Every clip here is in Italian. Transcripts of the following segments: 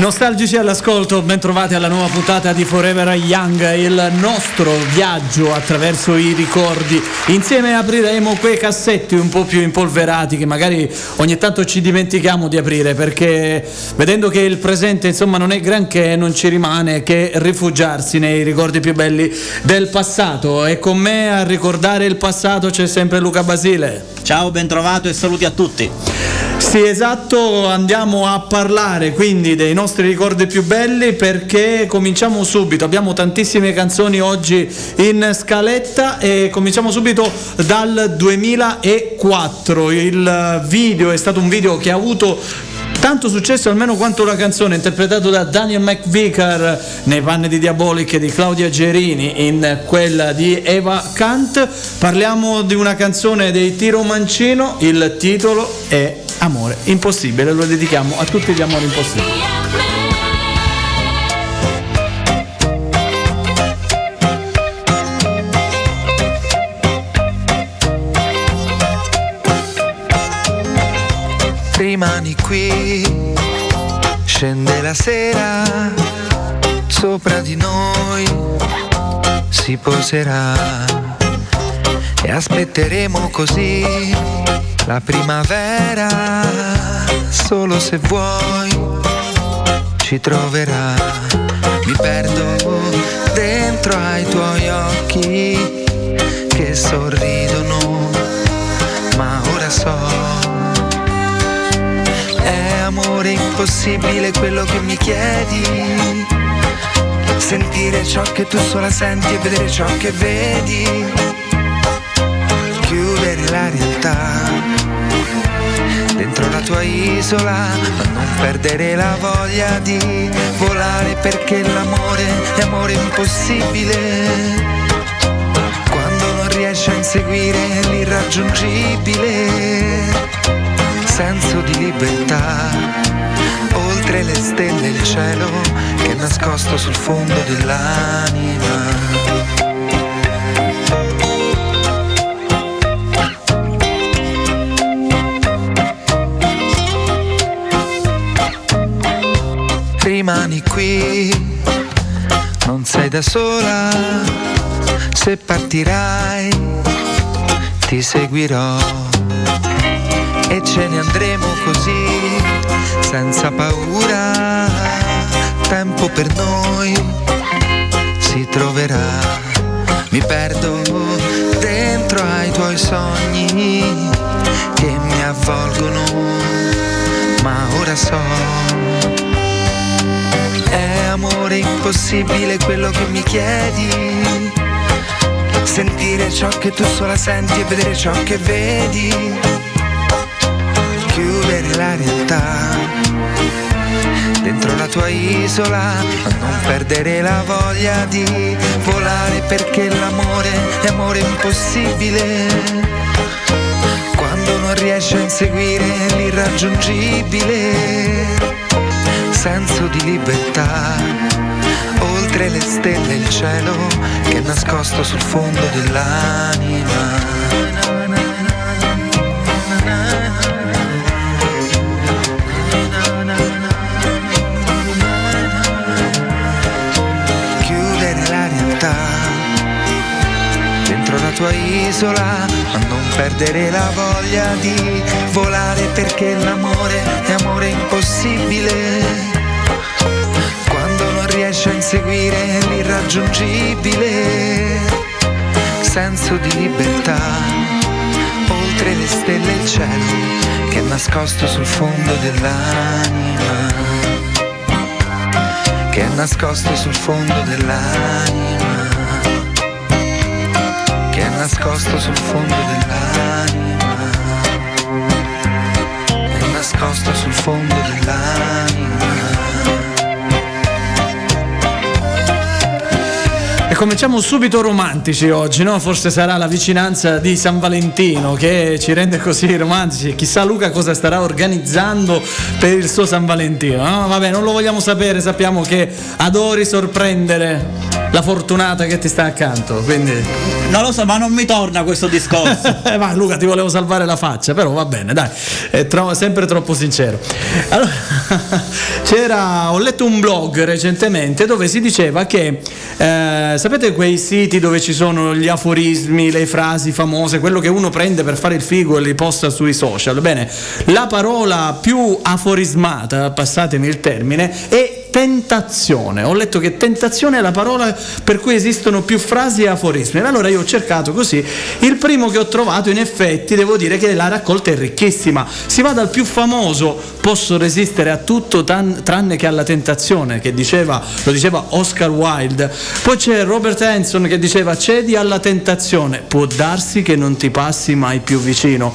Nostalgici all'ascolto, bentrovati alla nuova puntata di Forever Young, il nostro viaggio attraverso i ricordi. Insieme apriremo quei cassetti un po' più impolverati che magari ogni tanto ci dimentichiamo di aprire perché vedendo che il presente insomma non è granché non ci rimane che rifugiarsi nei ricordi più belli del passato e con me a ricordare il passato c'è sempre Luca Basile. Ciao, bentrovato e saluti a tutti. Sì, esatto, andiamo a parlare quindi dei nostri ricordi più belli perché cominciamo subito, abbiamo tantissime canzoni oggi in scaletta e cominciamo subito dal 2004. Il video è stato un video che ha avuto tanto successo almeno quanto la canzone interpretato da Daniel McVicar nei panni di Diabolic di Claudia Gerini in quella di Eva Kant. Parliamo di una canzone dei Tiro Mancino il titolo è Amore impossibile lo dedichiamo a tutti gli amori impossibili rimani qui, scende la sera, sopra di noi si poserà e aspetteremo così la primavera, solo se vuoi ci troverà. Mi perdo dentro ai tuoi occhi che sorridono, ma ora so amore impossibile quello che mi chiedi. Sentire ciò che tu sola senti e vedere ciò che vedi. Chiudere la realtà dentro la tua isola, ma non perdere la voglia di volare perché l'amore è amore impossibile. Quando non riesci a inseguire l'irraggiungibile senso di libertà, oltre le stelle il cielo che è nascosto sul fondo dell'anima. Rimani qui, non sei da sola, se partirai ti seguirò ce ne andremo così, senza paura. Tempo per noi si troverà. Mi perdo dentro ai tuoi sogni che mi avvolgono, ma ora so. È amore impossibile quello che mi chiedi. Sentire ciò che tu sola senti e vedere ciò che vedi chiudere la realtà dentro la tua isola, non perdere la voglia di volare perché l'amore è amore impossibile. Quando non riesci a inseguire l'irraggiungibile, senso di libertà, oltre le stelle il cielo che è nascosto sul fondo dell'anima. Tua isola, ma non perdere la voglia di volare perché l'amore è amore impossibile. Quando non riesci a inseguire l'irraggiungibile, senso di libertà, oltre le stelle e il cielo che è nascosto sul fondo dell'anima, che è nascosto sul fondo dell'anima nascosto sul fondo dell'anima, è nascosto sul fondo dell'anima. cominciamo subito romantici oggi, no? Forse sarà la vicinanza di San Valentino che ci rende così romantici. Chissà Luca cosa starà organizzando per il suo San Valentino. No? Vabbè, non lo vogliamo sapere, sappiamo che adori sorprendere la fortunata che ti sta accanto. Quindi... Non lo so, ma non mi torna questo discorso. ma Luca, ti volevo salvare la faccia, però va bene, dai, è tro- sempre troppo sincero. Allora, c'era, ho letto un blog recentemente dove si diceva che, eh, sapete quei siti dove ci sono gli aforismi, le frasi famose, quello che uno prende per fare il figo e li posta sui social? Bene, la parola più aforismata, passatemi il termine, è tentazione. Ho letto che tentazione è la parola per cui esistono più frasi e aforismi. Allora io ho cercato così. Il primo che ho trovato, in effetti, devo dire che la raccolta è ricchissima. Si va dal più famoso, posso resistere a tutto tan- tranne che alla tentazione, che diceva, lo diceva Oscar Wilde. Poi c'è Robert Hanson che diceva cedi alla tentazione, può darsi che non ti passi mai più vicino.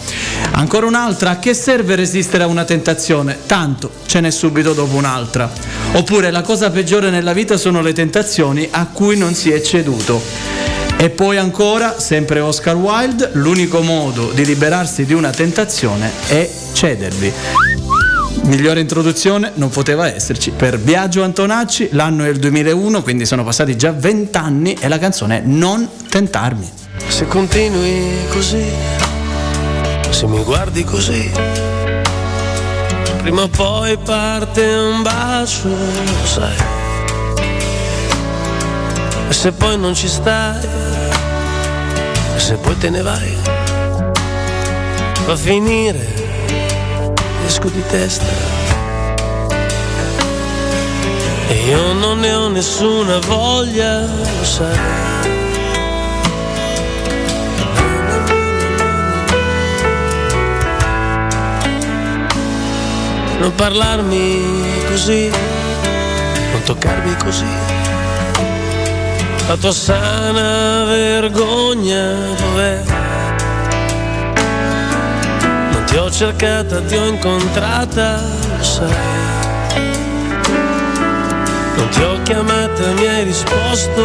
Ancora un'altra, a che serve resistere a una tentazione? Tanto ce n'è subito dopo un'altra. Oppure la cosa peggiore nella vita sono le tentazioni a cui non si è ceduto. E poi ancora, sempre Oscar Wilde, l'unico modo di liberarsi di una tentazione è cedervi. Migliore introduzione non poteva esserci. Per Biagio Antonacci l'anno è il 2001, quindi sono passati già vent'anni e la canzone è Non tentarmi. Se continui così, se mi guardi così, prima o poi parte un bacio, sai. E se poi non ci stai, e se poi te ne vai, va a finire, esco di testa. E io non ne ho nessuna voglia, lo sai. Non parlarmi così, non toccarmi così. La tua sana vergogna dov'è? Non ti ho cercata, ti ho incontrata, lo sai. Non ti ho chiamata, mi hai risposto,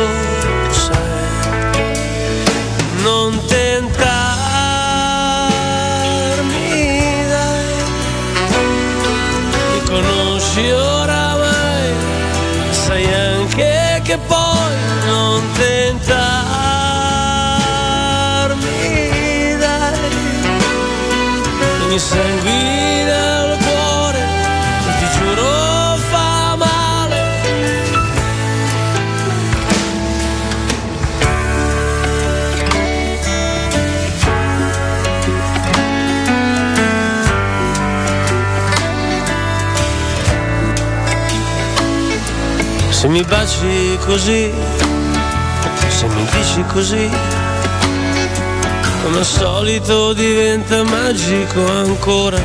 mi sanguina il cuore, ti giuro fa male. Se mi baci così, se mi dici così, come al solito diventa magico ancora.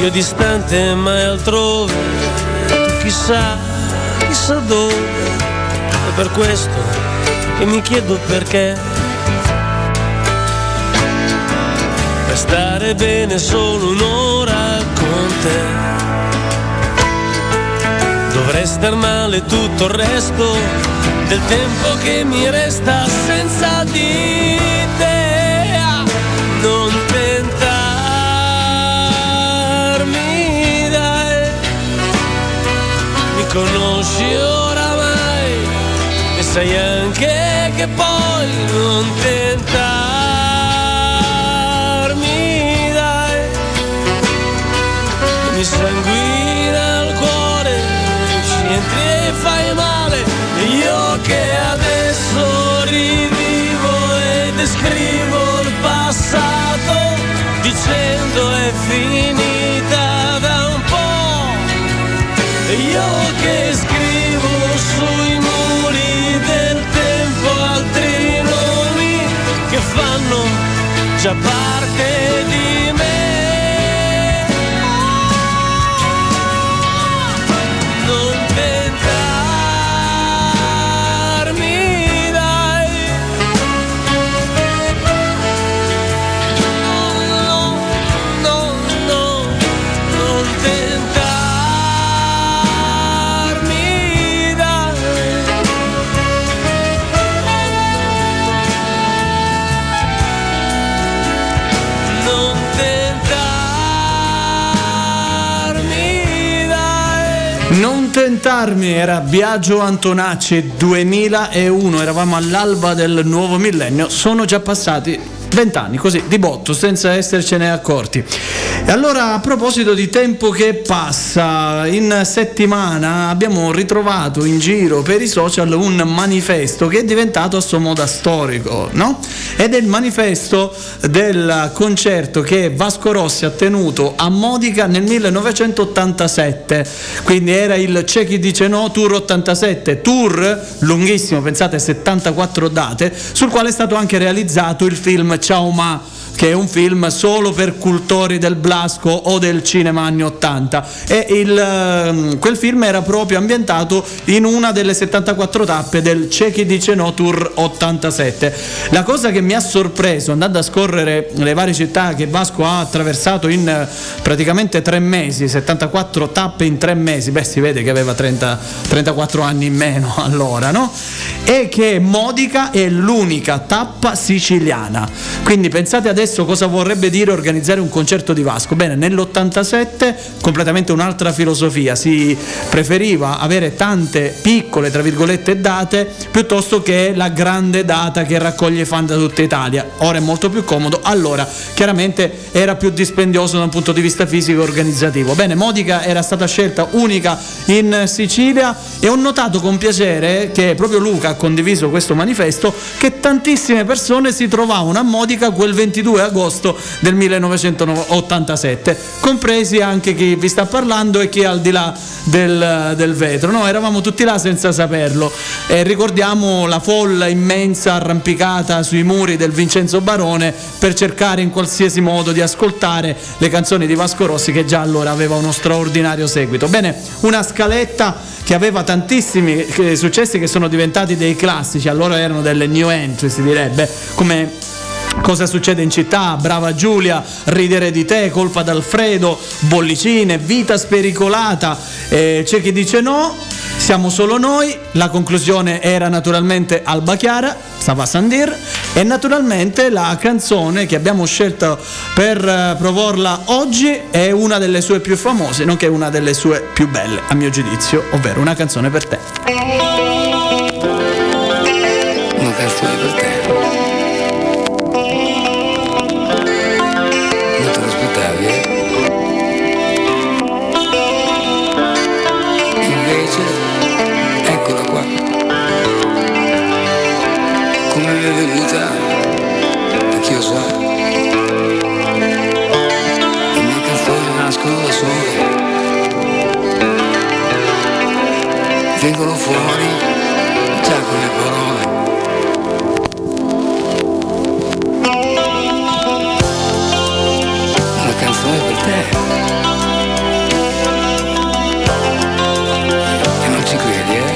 Io distante mai altrove, tu chissà, chissà dove. È per questo che mi chiedo perché. Per stare bene solo un'ora con te. Dovrei star male tutto il resto del tempo che mi resta senza di te. Non tentarmi, dai. Mi conosci oramai e sai anche che poi non tentarmi, dai. Mi sanguina dicendo è finita da un po'. Io che scrivo sui muri del tempo altri nomi che fanno già parte di Non tentarmi era Biagio Antonacci 2001, eravamo all'alba del nuovo millennio, sono già passati vent'anni così di botto senza essercene accorti. E allora a proposito di tempo che passa, in settimana abbiamo ritrovato in giro per i social un manifesto che è diventato a suo modo storico, no? Ed è il manifesto del concerto che Vasco Rossi ha tenuto a Modica nel 1987, quindi era il C'è chi dice no Tour 87, tour lunghissimo, pensate 74 date, sul quale è stato anche realizzato il film Ciao Ma che è un film solo per cultori del Blasco o del cinema anni 80 e il, ehm, quel film era proprio ambientato in una delle 74 tappe del C'è chi dice no Tour 87. La cosa che mi ha sorpreso andando a scorrere le varie città che Vasco ha attraversato in eh, praticamente tre mesi, 74 tappe in tre mesi, beh si vede che aveva 30, 34 anni in meno allora, no? E che Modica è l'unica tappa siciliana. Quindi pensate adesso adesso cosa vorrebbe dire organizzare un concerto di Vasco? Bene, nell'87 completamente un'altra filosofia, si preferiva avere tante piccole, tra virgolette, date piuttosto che la grande data che raccoglie fan da tutta Italia. Ora è molto più comodo, allora chiaramente era più dispendioso da un punto di vista fisico e organizzativo. Bene, Modica era stata scelta unica in Sicilia e ho notato con piacere che proprio Luca ha condiviso questo manifesto che tantissime persone si trovavano a Modica quel 22 22 agosto del 1987, compresi anche chi vi sta parlando e chi è al di là del, del vetro. No, eravamo tutti là senza saperlo e ricordiamo la folla immensa arrampicata sui muri del Vincenzo Barone per cercare in qualsiasi modo di ascoltare le canzoni di Vasco Rossi che già allora aveva uno straordinario seguito. Bene, una scaletta che aveva tantissimi eh, successi che sono diventati dei classici, allora erano delle new entry si direbbe, come Cosa succede in città? Brava Giulia, ridere di te, colpa d'Alfredo, bollicine, vita spericolata. Eh, c'è chi dice no, siamo solo noi. La conclusione era naturalmente Alba Chiara, Sava Sandir. E naturalmente la canzone che abbiamo scelto per uh, proporla oggi è una delle sue più famose, nonché una delle sue più belle, a mio giudizio, ovvero una canzone per te. Una canzone per te. Fuori già con le parole. Una canzone per te. E non ci credi, eh?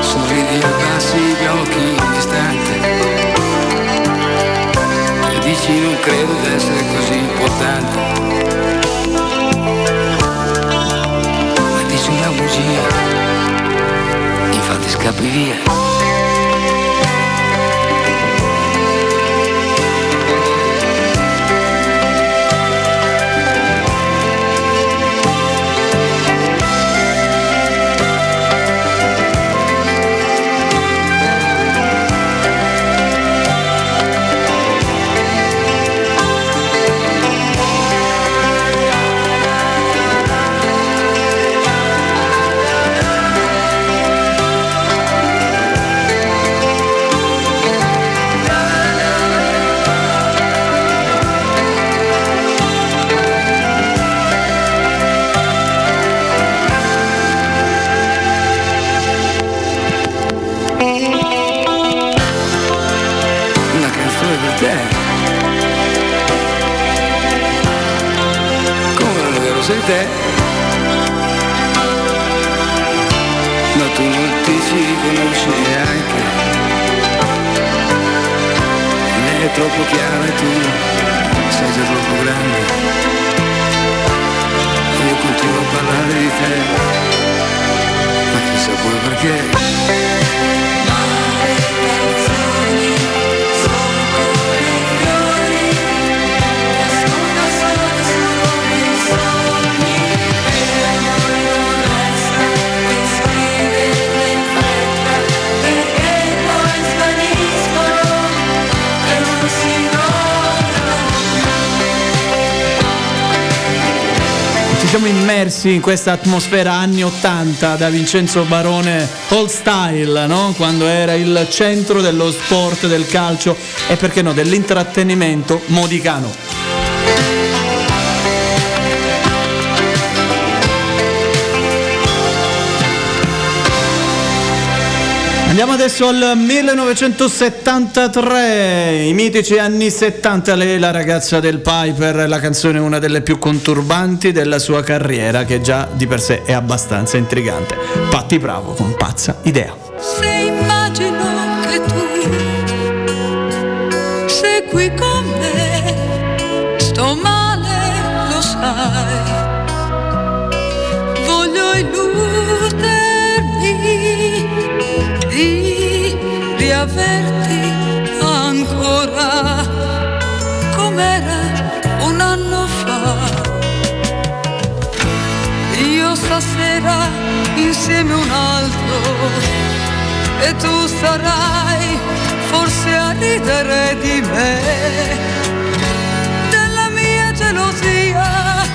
Sorridi e passi gli occhi distanti. E dici non credo di essere così importante. vivia. Immersi in questa atmosfera anni 80 da Vincenzo Barone Old Style, no? quando era il centro dello sport, del calcio e perché no, dell'intrattenimento modicano. Andiamo adesso al 1973, i mitici anni 70, lei la ragazza del Piper, la canzone una delle più conturbanti della sua carriera che già di per sé è abbastanza intrigante. Patti Bravo con Pazza Idea. Riaverti ancora com'era un anno fa. Io stasera insieme a un altro e tu sarai forse a ridere di me, della mia gelosia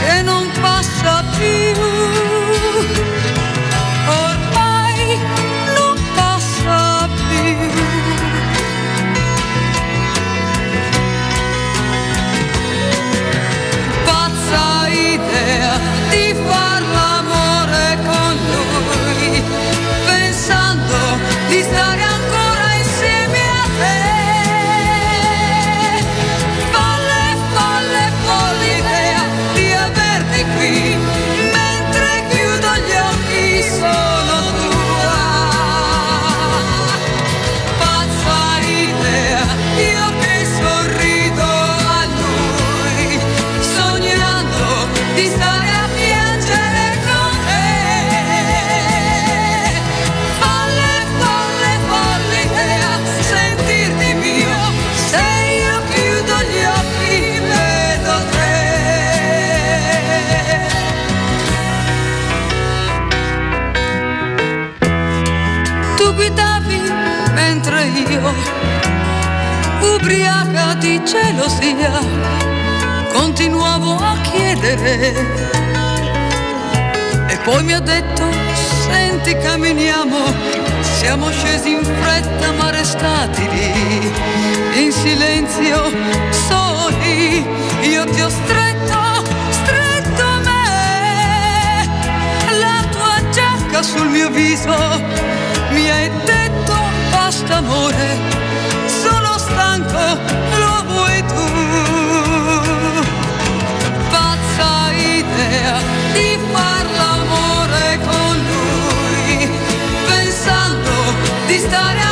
che non passa più. Ubriaca di gelosia, continuavo a chiedere. E poi mi ha detto, senti camminiamo, siamo scesi in fretta ma restati lì, in silenzio, soli, io ti ho stretto, stretto a me, la tua giacca sul mio viso, mi hai detto basta amore, stanco, lo vuoi tu. Pazza idea di far l'amore con lui, pensando di stare ancora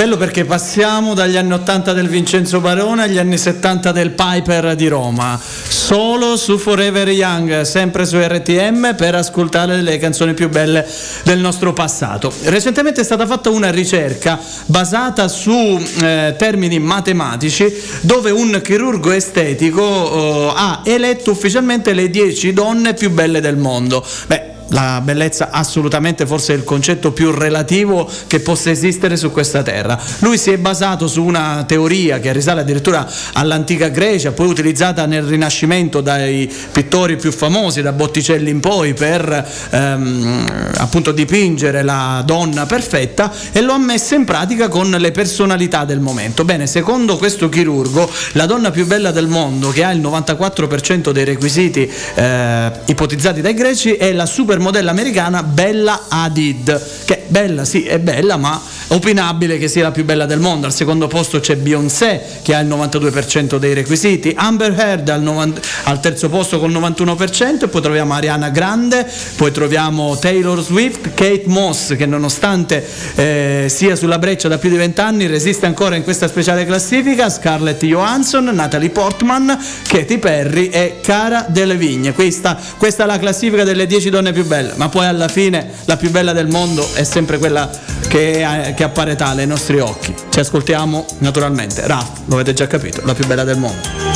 bello perché passiamo dagli anni 80 del Vincenzo Barone agli anni 70 del Piper di Roma. Solo su Forever Young, sempre su RTM, per ascoltare le canzoni più belle del nostro passato. Recentemente è stata fatta una ricerca basata su eh, termini matematici dove un chirurgo estetico eh, ha eletto ufficialmente le 10 donne più belle del mondo. Beh, la bellezza assolutamente forse è il concetto più relativo che possa esistere su questa terra. Lui si è basato su una teoria che risale addirittura all'antica Grecia, poi utilizzata nel Rinascimento dai pittori più famosi, da Botticelli in poi, per ehm, appunto dipingere la donna perfetta e lo ha messo in pratica con le personalità del momento. Bene, secondo questo chirurgo, la donna più bella del mondo, che ha il 94% dei requisiti eh, ipotizzati dai greci, è la super modella americana Bella Hadid, che bella sì è bella ma opinabile che sia la più bella del mondo, al secondo posto c'è Beyoncé che ha il 92% dei requisiti, Amber Heard al, 90 al terzo posto col 91% e poi troviamo Ariana Grande, poi troviamo Taylor Swift, Kate Moss che nonostante eh, sia sulla breccia da più di 20 anni resiste ancora in questa speciale classifica, Scarlett Johansson, Natalie Portman, Katy Perry e Cara Delevingne. Questa, questa è la classifica delle 10 donne più belle, ma poi alla fine la più bella del mondo è sempre quella che, che appare tale ai nostri occhi. Ci ascoltiamo naturalmente. Raf, lo avete già capito, la più bella del mondo.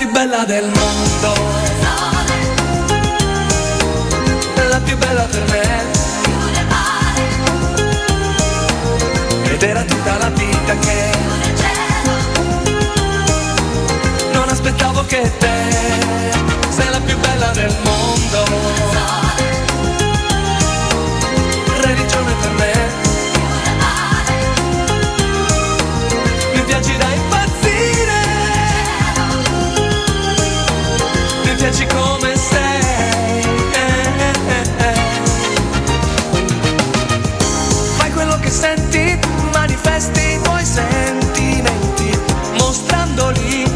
Più bella del mondo, la più bella per me. Ed era tutta la vita che non aspettavo che te sei la più bella del mondo. Piaci come sei. Fai quello che senti, manifesti i tuoi sentimenti, mostrandoli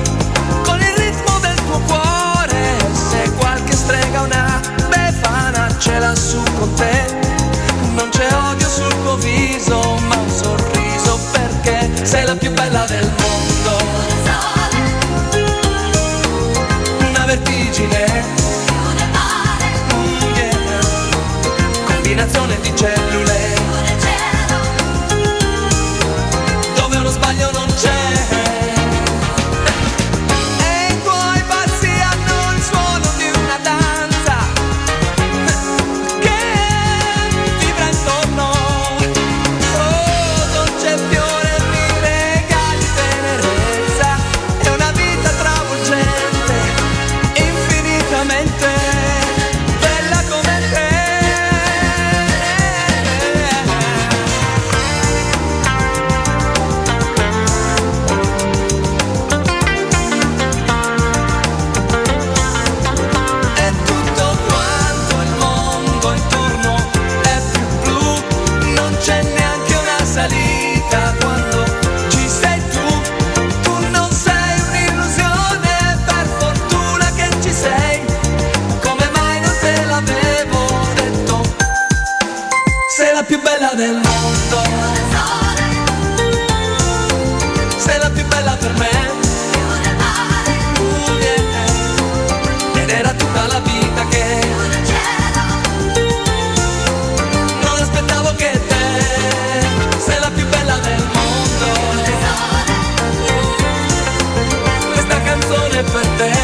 con il ritmo del tuo cuore. Se qualche strega una befana l'ha su con te, non c'è odio sul tuo viso, ma un sorriso perché sei la più bella del più bella del mondo. Sei la più bella per me. Uh, yeah. Ed era tutta la vita che non aspettavo che te sei la più bella del mondo. Questa canzone è per te.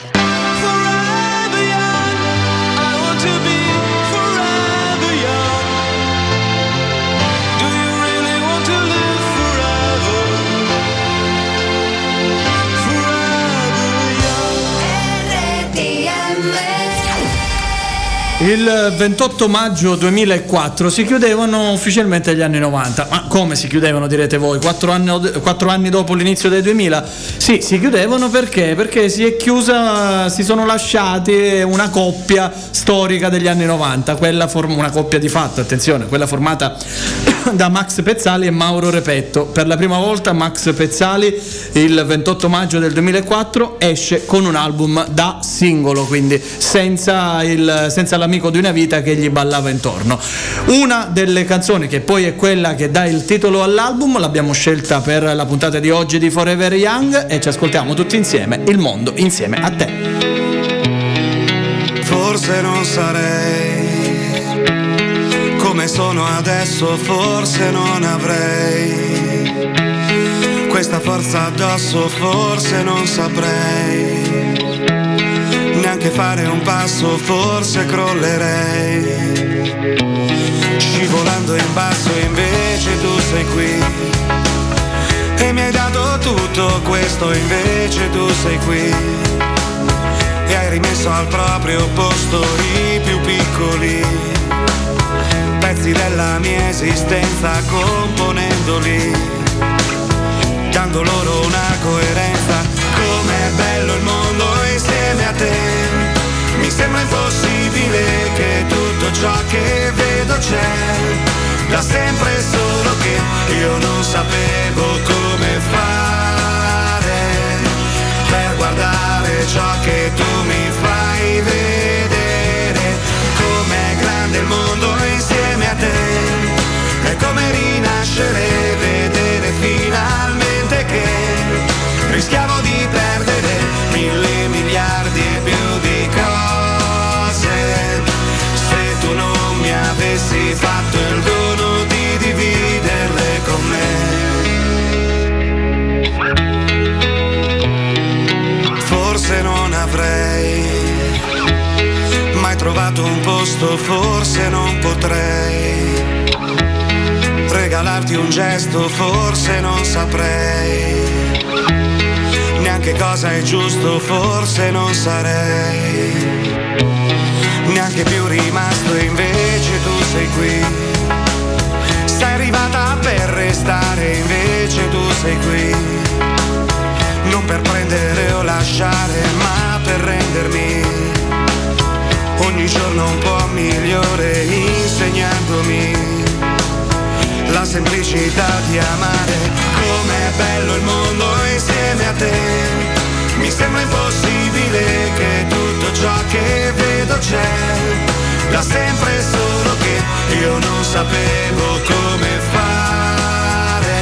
Il 28 maggio 2004 si chiudevano ufficialmente gli anni 90. Ma come si chiudevano direte voi? Quattro anni, quattro anni dopo l'inizio dei 2000? Sì, si chiudevano perché? Perché si è chiusa, si sono lasciati una coppia storica degli anni 90, quella form- una coppia di fatto, attenzione, quella formata da Max Pezzali e Mauro Repetto. Per la prima volta Max Pezzali il 28 maggio del 2004 esce con un album da singolo, quindi senza, il, senza l'amico di una vita che gli ballava intorno. Una delle canzoni che poi è quella che dà il titolo all'album, l'abbiamo scelta per la puntata di oggi di Forever Young e ci ascoltiamo tutti insieme Il mondo insieme a te. Forse non sarei come sono adesso, forse non avrei questa forza addosso, forse non saprei neanche fare un passo, forse crollerei. Scivolando in basso, invece tu sei qui. E mi hai dato tutto questo, invece tu sei qui e hai rimesso al proprio posto i più piccoli pezzi della mia esistenza componendoli, dando loro una coerenza. C'è, da sempre solo che io non sapevo come fare per guardare ciò che tu mi fai vedere com'è grande il mondo insieme a te è come rinascere trovato un posto, forse non potrei regalarti un gesto, forse non saprei neanche cosa è giusto, forse non sarei neanche più rimasto, invece tu sei qui. Sei arrivata per restare, invece tu sei qui non per prendere o lasciare, ma per rendermi ogni giorno un po' migliore, insegnandomi la semplicità di amare. Com'è bello il mondo insieme a te, mi sembra impossibile che tutto ciò che vedo c'è, da sempre solo che io non sapevo come fare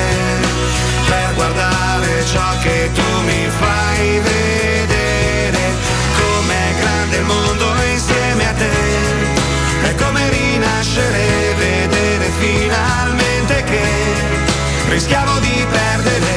per guardare ciò che tu mi fai vedere rinascere vedere finalmente che rischiamo di perdere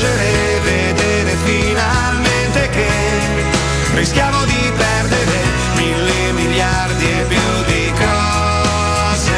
conoscere e vedere finalmente che rischiamo di perdere mille miliardi e più di cose.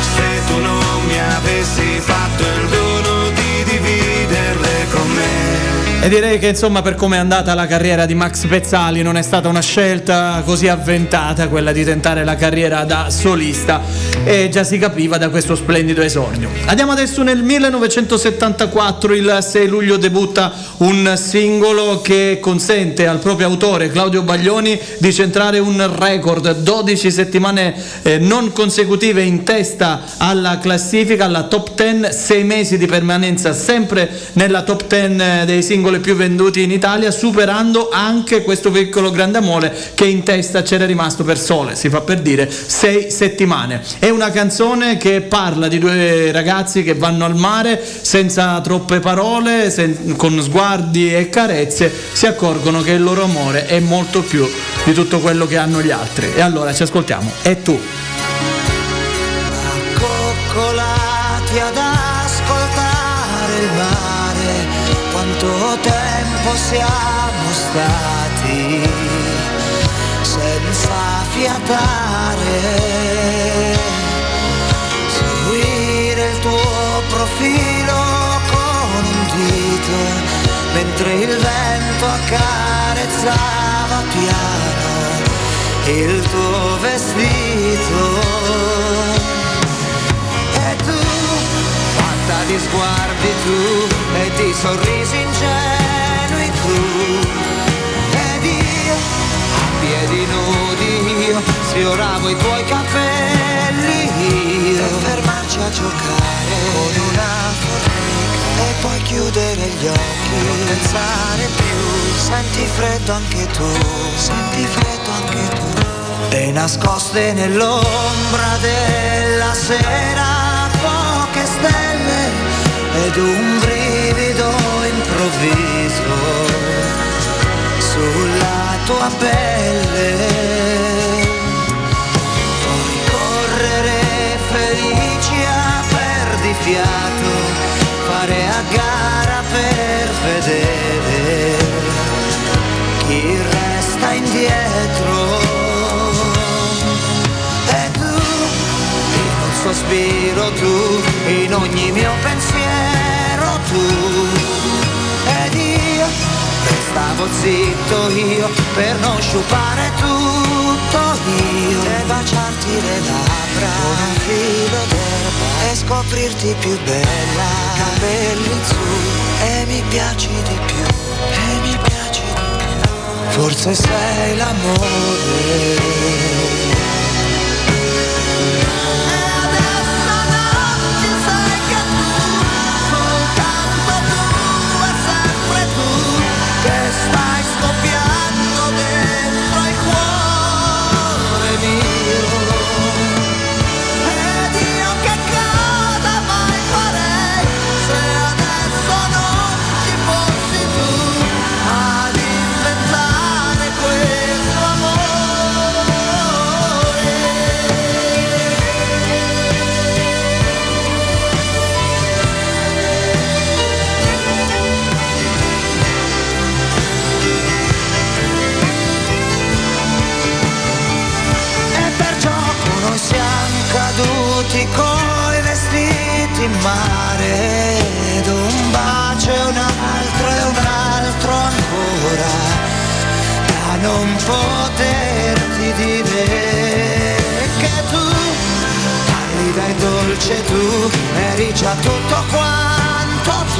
Se tu non mi avessi fatto il dono di dividerle con me. E direi che insomma per come è andata la carriera di Max Pezzali non è stata una scelta così avventata quella di tentare la carriera da solista e già si capiva da questo splendido esordio. Andiamo adesso nel 1974, il 6 luglio debutta un singolo che consente al proprio autore Claudio Baglioni di centrare un record, 12 settimane eh, non consecutive in testa alla classifica, alla top 10, 6 mesi di permanenza sempre nella top 10 dei singoli più venduti in Italia, superando anche questo piccolo grande amore che in testa c'era rimasto per sole, si fa per dire, sei settimane. È una canzone che parla di due ragazzi che vanno al mare senza troppe parole, sen- con sguardi e carezze, si accorgono che il loro amore è molto più di tutto quello che hanno gli altri. E allora ci ascoltiamo. E tu? Coccolati ad ascoltare il mare, quanto tempo siamo stati senza fiatare. Profilo con un dito, mentre il vento accarezzava piano il tuo vestito. E tu, fatta di sguardi tu e di sorrisi ingenui tu. Ed io, a piedi nudi io, sfioravo i tuoi capelli io. Fermarci a giocare. Con una formica. E poi chiudere gli occhi. Non pensare più, senti freddo anche tu, senti freddo anche tu. E nascoste nell'ombra della sera. Poche stelle. Ed un brivido improvviso. Sulla tua pelle. Perdifiato, fare a gara per vedere chi resta indietro. E tu, in un sospiro tu, in ogni mio pensiero tu. Restavo zitto io per non sciupare tutto io. E baciarti le labbra. Con un filo d'erba. E scoprirti più bella. Capelli in su. E mi piaci di più. E mi piaci di più. Forse sei l'amore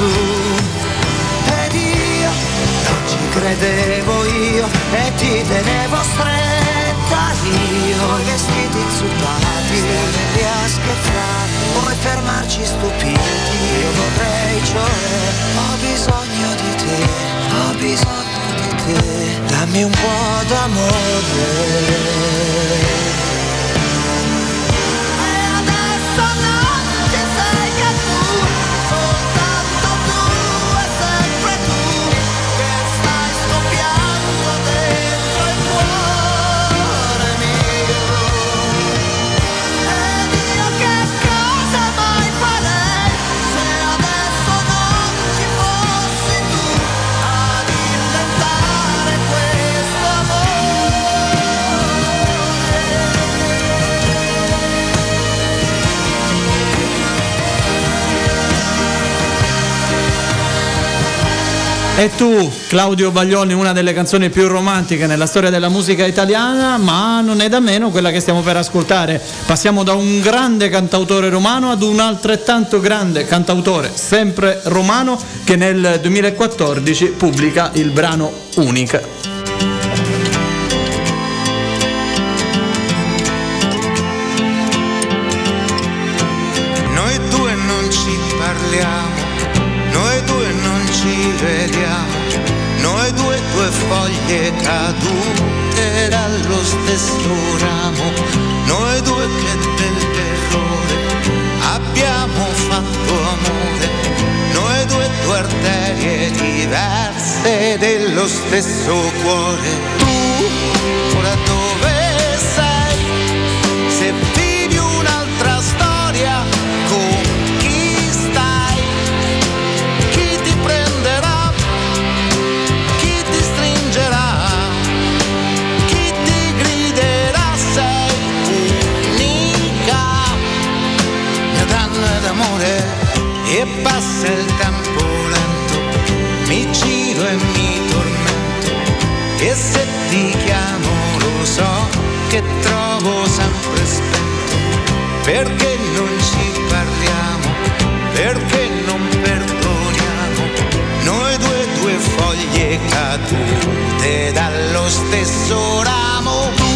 tu. Ed io non ci credevo io e ti tenevo stretta. Io vestiti inzuppati, stelle a scherzare Vorrei fermarci stupiti. Io vorrei cioè Ho bisogno di te Ho bisogno di te. Dammi un po' d'amore E tu, Claudio Baglioni, una delle canzoni più romantiche nella storia della musica italiana, ma non è da meno quella che stiamo per ascoltare. Passiamo da un grande cantautore romano ad un altrettanto grande cantautore, sempre romano, che nel 2014 pubblica il brano Unica. Foglie cadute dallo stesso ramo, noi due che dell'errore abbiamo fatto amore, noi due due arterie diverse dello stesso cuore. Tu ora passa il tempo lento, mi giro e mi tormento. E se ti chiamo lo so che trovo sempre spento, perché non ci parliamo, perché non perdoniamo, noi due due foglie cadute dallo stesso ramo.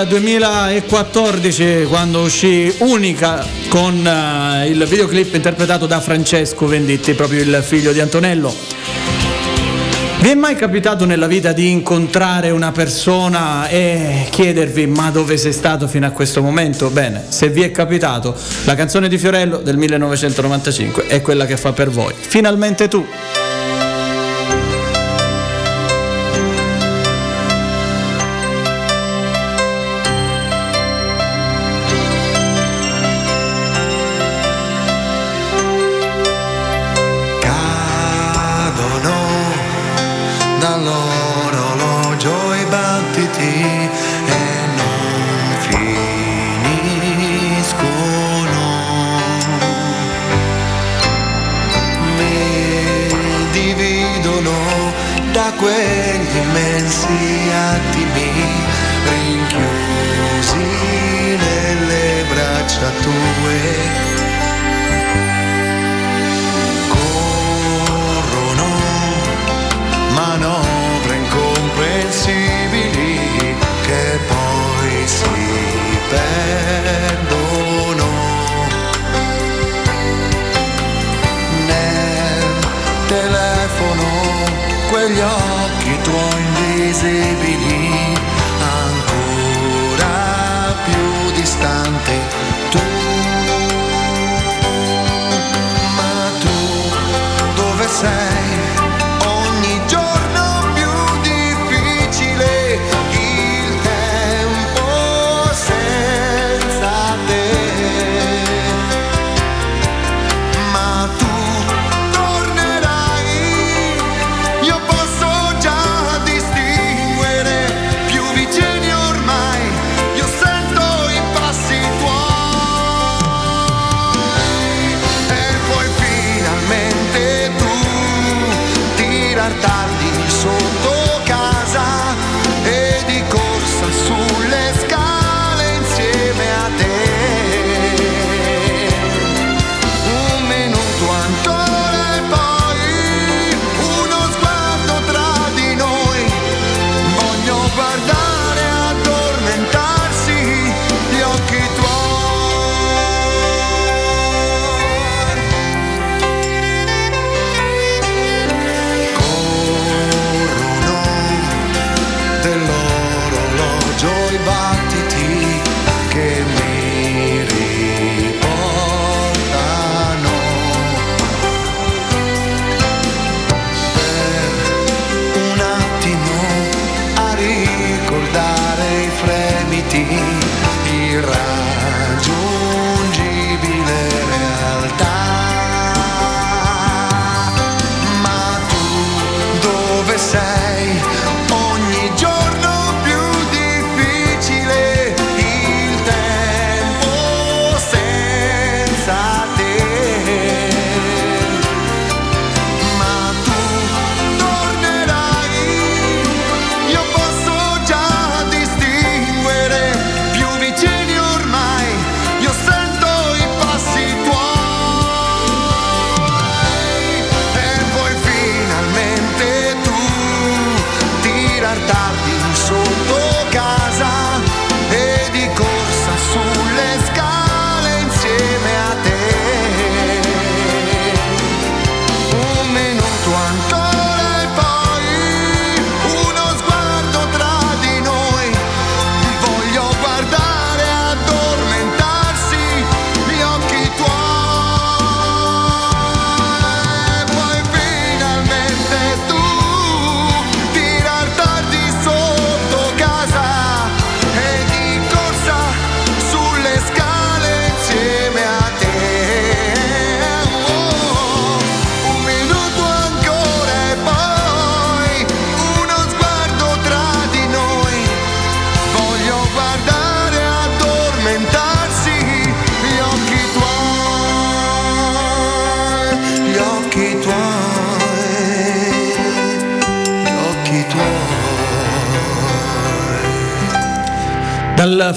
Era il 2014 quando uscì Unica con eh, il videoclip interpretato da Francesco Venditti, proprio il figlio di Antonello. Vi è mai capitato nella vita di incontrare una persona e chiedervi ma dove sei stato fino a questo momento? Bene, se vi è capitato, la canzone di Fiorello del 1995 è quella che fa per voi. Finalmente tu.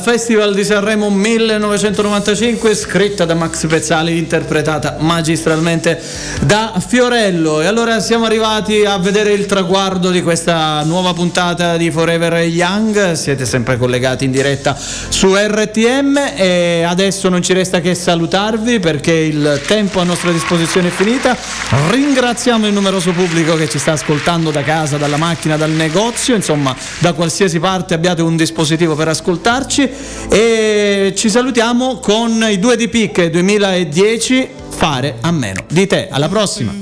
Festival di Sanremo 1995, scritta da Max Pezzali, interpretata magistralmente da Fiorello. E allora siamo arrivati a vedere il traguardo di questa nuova puntata di Forever Young. Siete sempre collegati in diretta su RTM e adesso non ci resta che salutarvi perché il tempo a nostra disposizione è finita. Ringraziamo il numeroso pubblico che ci sta ascoltando da casa, dalla macchina, dal negozio, insomma, da qualsiasi parte abbiate un dispositivo per ascoltarci e ci salutiamo con i due di picche 2010 fare a meno di te. Alla prossima.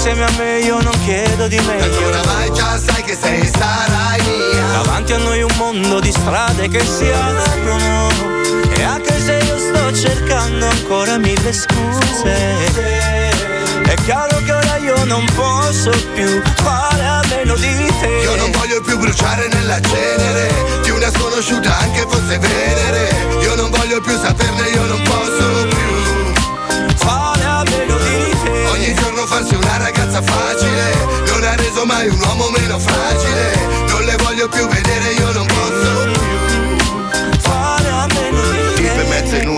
Insieme a me, io non chiedo di meglio. Oramai già sai che sei sarai mia. Davanti a noi un mondo di strade che si aprono E anche se io sto cercando ancora mille scuse È chiaro che ora io non posso più fare a meno meno di te Io non voglio più bruciare nella cenere Di una sconosciuta anche fosse Venere Io non voglio più saperne, io non posso più Giorno farsi una ragazza facile. Non ha reso mai un uomo meno fragile. Non le voglio più vedere, io non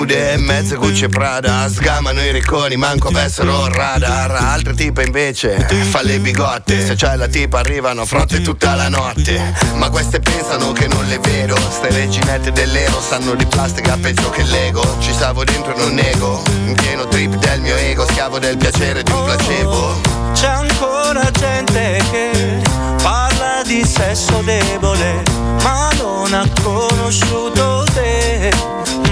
nude mezze Gucci e Prada Sgamano i ricconi, manco avessero radar. Altre tipe invece fa le bigotte Se c'è la tipa arrivano frotte tutta la notte. Ma queste pensano che non le vedo Ste reginette dell'ero sanno di plastica peggio che l'ego Ci stavo dentro e non nego. In pieno trip del mio ego Schiavo del piacere di un placebo. C'è ancora gente che parla di sesso debole, ma non ha conosciuto te.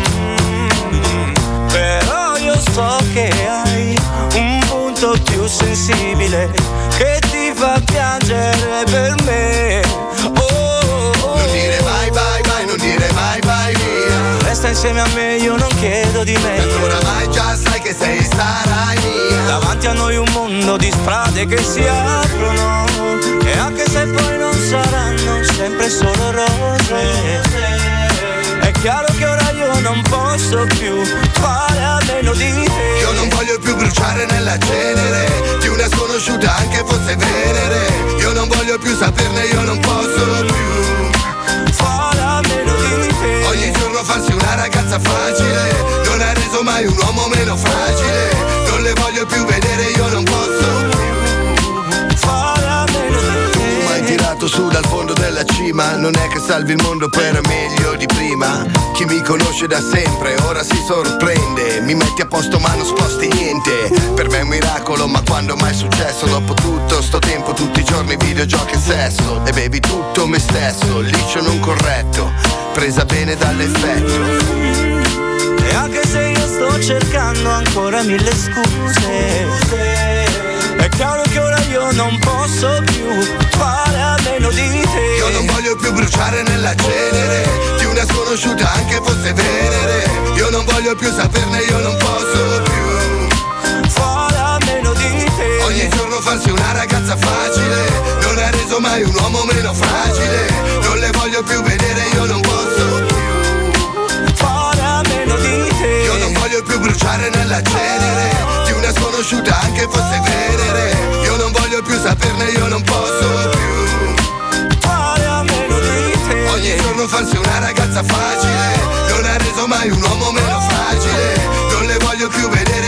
Però io so che hai un punto più sensibile che ti fa piangere per me. Oh, oh, oh. Non dire mai vai vai, non dire mai vai via Resta insieme a me, io non chiedo di E meglio. oramai già sai che sei sarai mia Davanti a noi un mondo di strade che si aprono E anche se poi non saranno sempre solo rose chiaro che ora io non posso più fare a meno di te. Io non voglio più bruciare nella cenere Di una sconosciuta anche fosse Venere. Io non voglio più saperne, io non posso più fare a meno di te. Ogni giorno farsi una ragazza facile. Non ha reso mai un uomo meno fragile. Non le voglio più vedere, io non posso più tirato su dal fondo della cima. Non è che salvi il mondo per meglio di prima. Chi mi conosce da sempre ora si sorprende. Mi metti a posto ma non sposti niente. Per me è un miracolo ma quando mai è successo? Dopo tutto sto tempo tutti i giorni videogiochi e sesso. E bevi tutto me stesso Liscio non corretto. Presa bene dall'effetto. E anche se io sto cercando ancora mille scuse È chiaro che ora io non posso più fare a meno di te. Io non voglio più bruciare nella cenere Di una sconosciuta anche fosse Venere. Io non voglio più saperne, io non posso più fare a meno di te. Ogni giorno farsi una ragazza facile. Non ha reso mai un uomo meno fragile. Non le voglio più vedere, io non posso più fare a meno di te. Io non voglio più bruciare nella cenere Sconosciuta anche fosse Venere Io non voglio più saperne, io non posso più. Fare a meno di te. Ogni giorno farsi una ragazza facile. Non ha reso mai un uomo meno fragile. Non le voglio più vedere